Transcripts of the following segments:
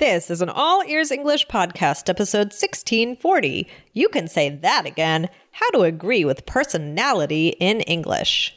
This is an All Ears English podcast, episode 1640. You can say that again. How to agree with personality in English.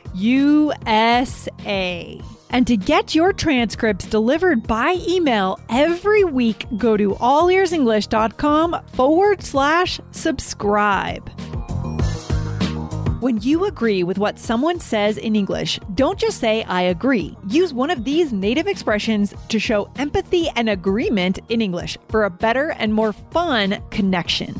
USA. And to get your transcripts delivered by email every week, go to allearsenglish.com forward slash subscribe. When you agree with what someone says in English, don't just say, I agree. Use one of these native expressions to show empathy and agreement in English for a better and more fun connection.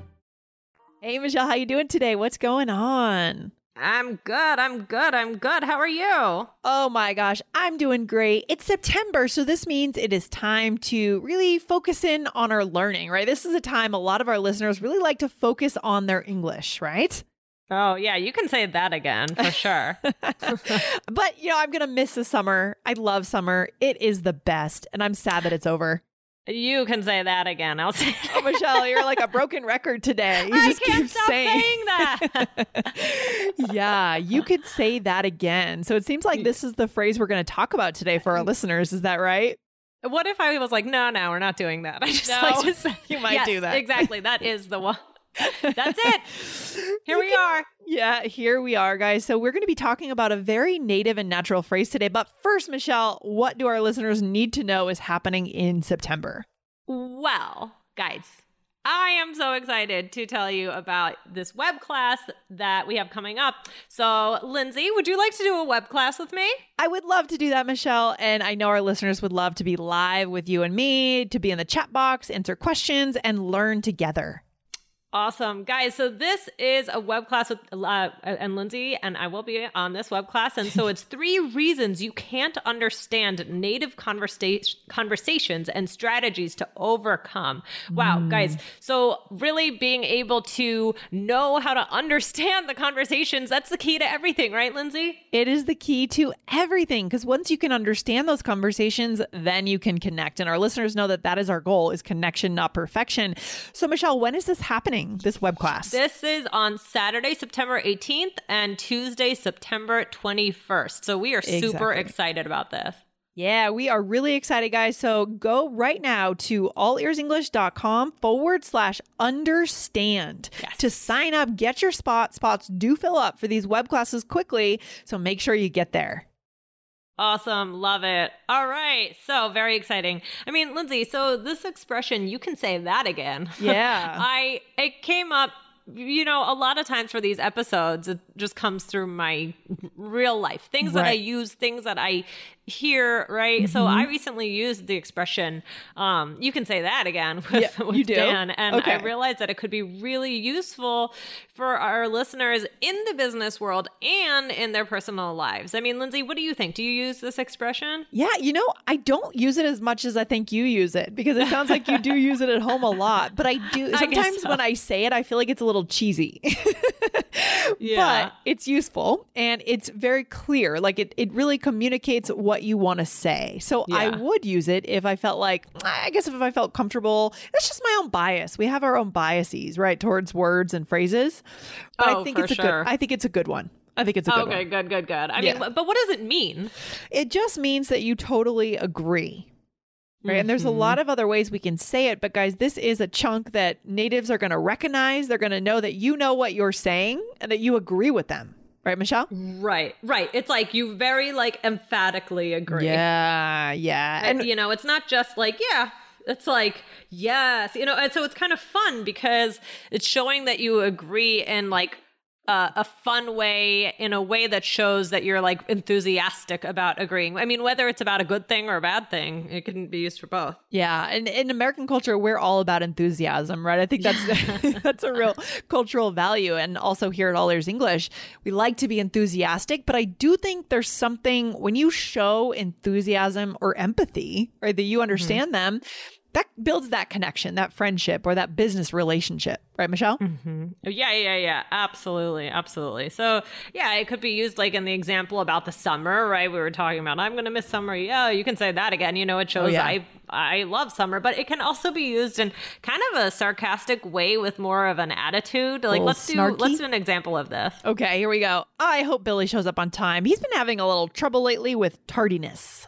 Hey Michelle, how you doing today? What's going on? I'm good. I'm good. I'm good. How are you? Oh my gosh, I'm doing great. It's September, so this means it is time to really focus in on our learning, right? This is a time a lot of our listeners really like to focus on their English, right? Oh, yeah, you can say that again for sure. but, you know, I'm going to miss the summer. I love summer. It is the best, and I'm sad that it's over. You can say that again. I'll say. Oh, Michelle, you're like a broken record today. You I just can't keep stop saying, saying that. yeah, you could say that again. So it seems like this is the phrase we're going to talk about today for our mm. listeners. Is that right? what if I was like, no, no, we're not doing that? I just No, like to say, you might Yes, do that. Exactly. That is the one. That's it. Here we are. Yeah, here we are, guys. So we're going to be talking about a very native and natural phrase today. But first, Michelle, what do our listeners need to know is happening in September? Well, guys, I am so excited to tell you about this web class that we have coming up. So, Lindsay, would you like to do a web class with me? I would love to do that, Michelle. And I know our listeners would love to be live with you and me, to be in the chat box, answer questions, and learn together. Awesome, guys. So this is a web class with uh, and Lindsay, and I will be on this web class. And so it's three reasons you can't understand native conversa- conversations and strategies to overcome. Wow, guys. So really being able to know how to understand the conversations, that's the key to everything, right, Lindsay? It is the key to everything because once you can understand those conversations, then you can connect. And our listeners know that that is our goal is connection, not perfection. So, Michelle, when is this happening? This web class? This is on Saturday, September 18th and Tuesday, September 21st. So we are super excited about this. Yeah, we are really excited, guys. So go right now to allearsenglish.com forward slash understand Yes. to sign up, get your spot. Spots do fill up for these web classes quickly. So make sure you get there. Awesome. Love it. All right. So very exciting. I mean, Lindsay, so this expression, you can say that again. Yeah. I, it came up, you know, a lot of times for these episodes, it just comes through my real life things that I use, things that I hear, right? So Mm-hmm. I recently used the expression, um, you can say that again with, Yeah, with you do? Dan. And I realized that it could be really useful for our listeners in the business world and in their personal lives. I mean, Lindsay, what do you think? Do you use this expression? Yeah, you know, I don't use it as much as I think you use it because it sounds like you do use it at home a lot. But I do I sometimes so. when I say it, I feel like it's a little cheesy. Yeah. But it's useful and it's very clear. Like it, it really communicates what you want to say. So I would use it if I felt like, I guess if I felt comfortable. It's just my own bias. We have our own biases, right, towards words and phrases. But I Oh, think for it's a sure. good I think it's a good one. I think it's a good okay, one. good, good, good. I Yeah. mean, but what does it mean? It just means that you totally agree. Right. And there's a mm-hmm. lot of other ways we can say it, but guys, this is a chunk that natives are going to recognize. They're going to know that you know what you're saying and that you agree with them. Right, Michelle? Right, right. It's like you very like emphatically agree. Yeah, yeah. And you know, it's not just like, yeah, it's like, yes, you know, and so it's kind of fun because it's showing that you agree in like uh, a fun way, in a way that shows that you're like enthusiastic about agreeing. I mean, whether it's about a good thing or a bad thing, it can be used for both. Yeah, and in American culture, we're all about enthusiasm, right? I think that's that's a real cultural value, and also here at All Ears English, we like to be enthusiastic. But I do think there's something when you show enthusiasm or empathy, right, that you understand mm-hmm. them that builds that connection, that friendship, or that business relationship, right, Michelle? Mm-hmm. Yeah, yeah, yeah, absolutely, absolutely. So, yeah, it could be used like in the example about the summer, right? We were talking about, I'm going to miss summer. Yeah, you can say that again. You know, it shows oh, yeah. I I love summer, but it can also be used in kind of a sarcastic way with more of an attitude. Like, let's snarky. do let's do an example of this. Okay, here we go. I hope Billy shows up on time. He's been having a little trouble lately with tardiness.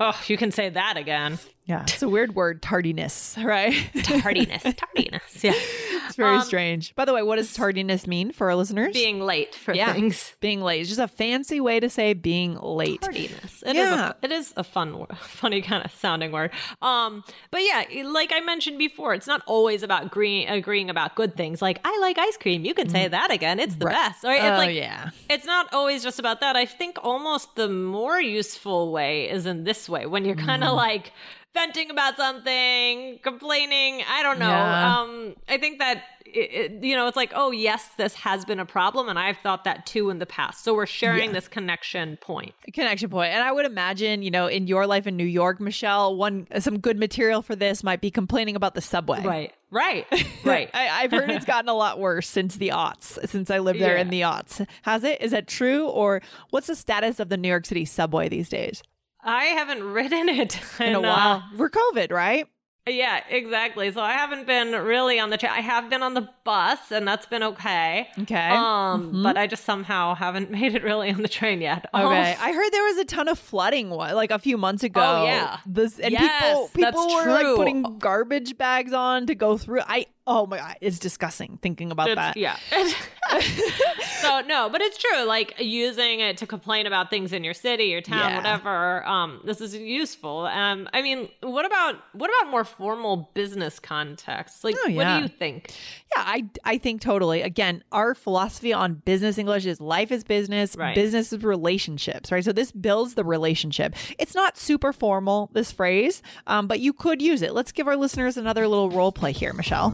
Oh, you can say that again. Yeah, it's a weird word, tardiness, right? tardiness, tardiness. Yeah, it's very um, strange. By the way, what does tardiness mean for our listeners? Being late for yeah, things. Being late. It's just a fancy way to say being late. Tardiness. It yeah. is a, it is a fun, funny kind of sounding word. Um, but yeah, like I mentioned before, it's not always about agreeing, agreeing about good things. Like I like ice cream. You can say mm. that again. It's the right. best. Right? It's oh, like yeah. It's not always just about that. I think almost the more useful way is in this way when you're kind of mm. like venting about something, complaining. I don't know. Yeah. Um, I think that it, it, you know, it's like, oh yes, this has been a problem, and I've thought that too in the past. So we're sharing yeah. this connection point. Connection point. and I would imagine, you know, in your life in New York, Michelle, one some good material for this might be complaining about the subway. Right. Right. Right. I, have heard it's gotten a lot worse since the aughts, since I lived there yeah. in the aughts. Has it? Is that true? Or what's the status of the New York City subway these days? I haven't ridden it in, in a while. Uh, We're COVID, right? Yeah, exactly. So I haven't been really on the train. I have been on the bus, and that's been okay. Okay. Um, mm-hmm. but I just somehow haven't made it really on the train yet. Okay. Oh. I heard there was a ton of flooding like a few months ago. Oh yeah. This and yes, people people were true. like putting garbage bags on to go through. I oh my god, it's disgusting thinking about it's, that. Yeah. so no, but it's true. Like using it to complain about things in your city, your town, yeah. whatever. Um, this is useful. Um, I mean, what about what about more formal business contexts? Like, oh, yeah. what do you think? Yeah, I I think totally. Again, our philosophy on business English is life is business, right. business is relationships, right? So this builds the relationship. It's not super formal, this phrase, um, but you could use it. Let's give our listeners another little role play here, Michelle.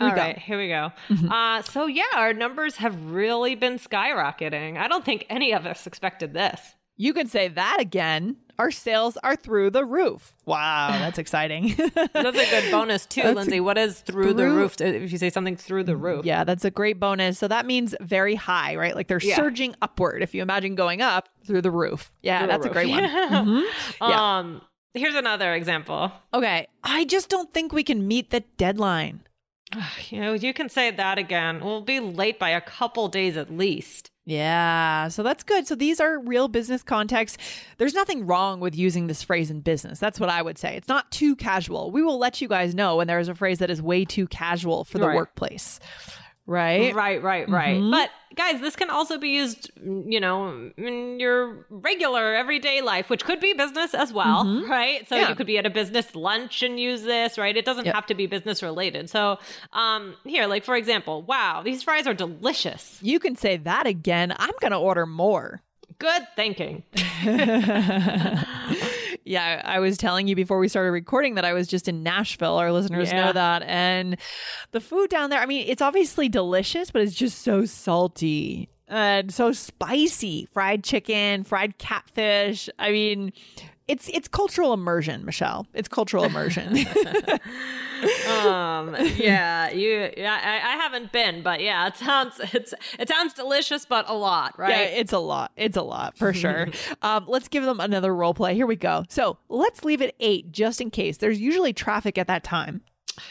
Here All right, here we go. Mm-hmm. Uh, so yeah, our numbers have really been skyrocketing. I don't think any of us expected this. You can say that again. Our sales are through the roof. Wow, that's exciting. that's a good bonus too, that's Lindsay. What is through, through, the roof? If you say something through the roof. Yeah, that's a great bonus. So that means very high, right? Like they're yeah. surging upward. If you imagine going up through the roof. Yeah, through that's a great one. mm-hmm. Yeah. Um, here's another example. Okay, I just don't think we can meet the deadline. You know, you can say that again. We'll be late by a couple days at least. Yeah, so that's good. So these are real business contexts. There's nothing wrong with using this phrase in business. That's what I would say. It's not too casual. We will let you guys know when there is a phrase that is way too casual for the right. workplace. Right? Right, right, right. Mm-hmm. But guys, this can also be used, you know, in your regular everyday life, which could be business as well, mm-hmm. right? So yeah. you could be at a business lunch and use this, right? It doesn't yep. have to be business related. So, um, here, like for example, wow, these fries are delicious. You can say that again. I'm going to order more. Good thinking. yeah, I was telling you before we started recording that I was just in Nashville. Our listeners yeah. know that. And the food down there, I mean, it's obviously delicious, but it's just so salty and so spicy. Fried chicken, fried catfish. I mean, it's it's cultural immersion, Michelle. It's cultural immersion. um, yeah, you. Yeah, I, I, haven't been, but yeah, it sounds it's it sounds delicious, but a lot, right? Yeah, it's a lot. It's a lot for sure. um, let's give them another role play. Here we go. So let's leave it eight, just in case. There's usually traffic at that time.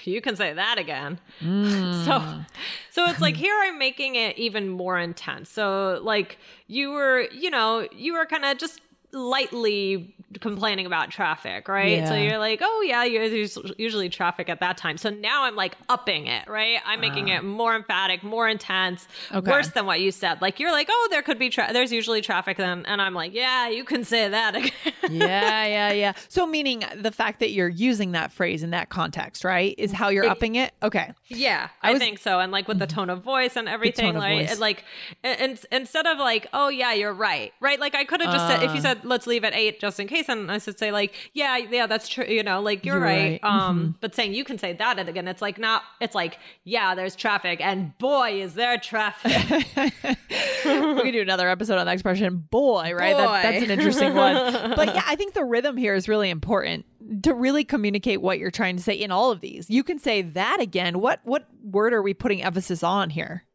You can say that again. Mm. So, so it's like here I'm making it even more intense. So, like you were, you know, you were kind of just lightly complaining about traffic, right? So you're like, oh yeah, there's usually traffic at that time. So now I'm like upping it, right? I'm making it more emphatic, more intense. Okay. worse than what you said. Like you're like, oh, there could be tra- there's usually traffic then, and I'm like, yeah, you can say that again. yeah, yeah, yeah. So meaning the fact that you're using that phrase in that context, right? Is how you're upping it. Okay. Yeah, I I, was- think so. And like with the tone of voice and everything, like, and, like, and, and instead of like, oh yeah, you're right, right? Like I could have just said if you Uh. Let's leave at eight just in case, and I should say like, yeah, yeah, that's true. You know, like you're, You're right. right. Mm-hmm. Um, but saying you can say that and again, it's like not. It's like yeah, there's traffic, and boy, is there traffic. we could do another episode on that expression boy right That- that's an interesting one but yeah i think the rhythm here is really important to really communicate what you're trying to say in all of these you can say that again what what word are we putting emphasis on here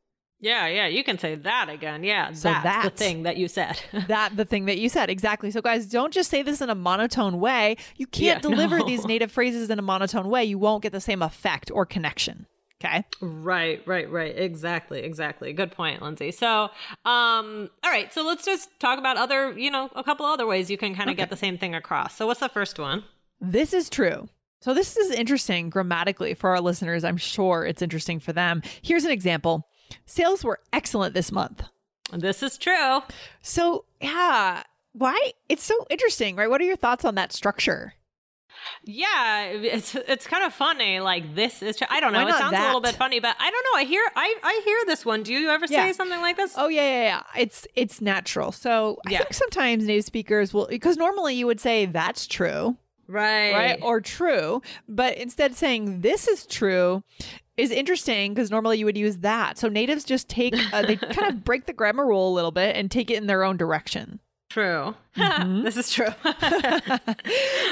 yeah, yeah, you can say that again. Yeah, So that's, that's- the thing that you said. that the thing that you said exactly so guys don't just say this in a monotone way you can't Yeah, deliver no. these native phrases in a monotone way you won't get the same effect or connection okay Right, right, right. Exactly, exactly. Good point, Lindsay. So, um, all right, so let's just talk about other, you know, a couple other ways you can kind of get the same thing across. So, what's the first one? This is true. So, this is interesting grammatically for our listeners. I'm sure it's interesting for them. Here's an example Sales were excellent this month. This is true. So, yeah, why? It's so interesting, right? What are your thoughts on that structure? Yeah, it's it's kind of funny. Like this is. I don't know. It sounds a little bit funny, but I don't know. I hear I I hear this one. Do you ever say Yeah. something like this? Oh yeah, yeah, yeah. It's it's natural. So I Yeah. think sometimes native speakers will because normally you would say that's true, right, right? Or true, but instead saying this is true is interesting because normally you would use that. So natives just take uh, they kind of break the grammar rule a little bit and take it in their own direction. true. this is true.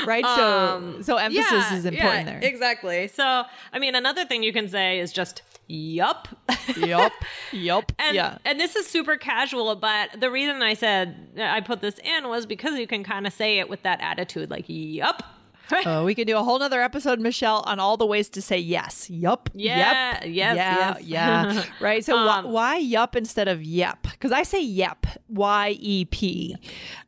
Right? So Um, so emphasis Yeah, is important yeah, there. Exactly. So, I mean, another thing you can say is just yup. yup. Yup. And, yeah. and this is super casual, but the reason I said I put this in was because you can kind of say it with that attitude, like yup. Oh, we could do a whole nother episode, Michelle, on all the ways to say yes. Yup. Yeah, Yep. yes, Yeah. yes. Yeah. right. So wh- Um, why yup instead of yep? Because I say yep. Y E P.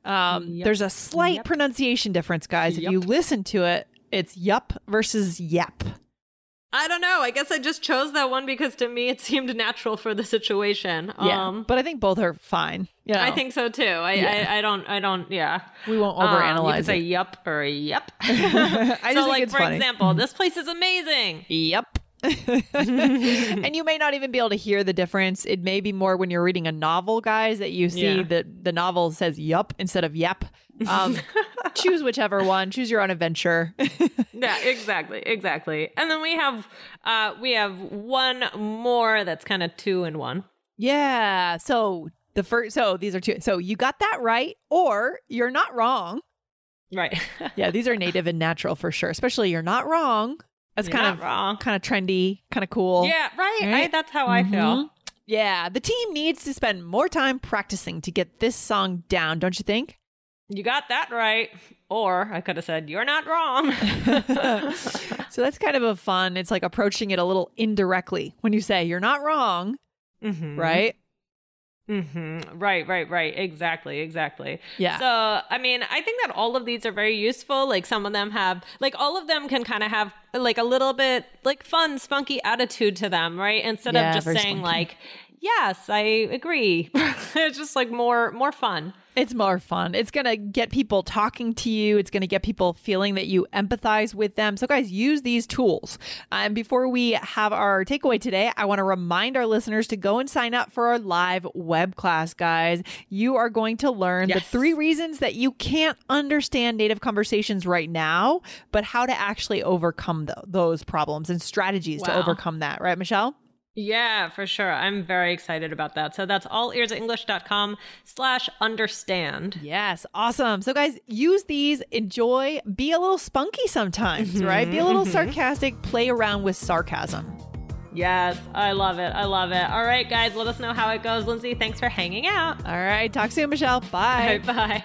Um, Yep. There's a slight Yep. pronunciation difference, guys. If you listen to it, it's yup versus yep. I don't know. I guess I just chose that one because to me it seemed natural for the situation. Yeah. Um, but I think both are fine. You I think so too. I, Yeah. I, I don't. I don't. Yeah. we won't Um, you overanalyze can say yup or yup. I just so, think like for funny. example, this place is amazing. Yep. and you may not even be able to hear the difference. It may be more when you're reading a novel, guys, that you see Yeah. that the novel says yup instead of yep. Um, choose whichever one. Choose your own adventure. Yeah, exactly, exactly. And then we have uh we have one more that's kind of two in one. yeah. So the first, so these are two. So you got that right, or you're not wrong. Right. Yeah, these are native and natural for sure. Especially you're not wrong. That's You're kind of wrong. kind of trendy, kind of cool. Yeah, right. Right? I, that's how I feel. Mhm. Yeah, the team needs to spend more time practicing to get this song down, don't you think? You got that right. Or I could have said, You're not wrong. so that's kind of a fun. It's like approaching it a little indirectly when you say you're not wrong, Mhm. right? Mm-hmm. Right, right, right. Exactly, exactly. Yeah. So, I mean, I think that all of these are very useful. Like, some of them have, like, all of them can kind of have, like, a little bit, like, fun, spunky attitude to them, right? Instead Yeah, of just saying, spunky. like, yes, I agree. it's just, like, more, more fun. It's more fun. It's going to get people talking to you. It's going to get people feeling that you empathize with them. So, guys, use these tools. And before we have our takeaway today, I want to remind our listeners to go and sign up for our live web class, guys. You are going to learn the three reasons that you can't understand native conversations right now, but how to actually overcome tho- those problems and strategies to overcome that. Right, Michelle? Yeah, for sure. I'm very excited about that. So that's all allearsenglish.com slash understand. Yes, awesome. So, guys, use these, enjoy, be a little spunky sometimes, mm-hmm. right? Be a little mm-hmm. sarcastic, play around with sarcasm. Yes, I love it. I love it. All right, guys, let us know how it goes. Lindsay, thanks for hanging out. All right, talk soon, Michelle. Bye. Right, bye.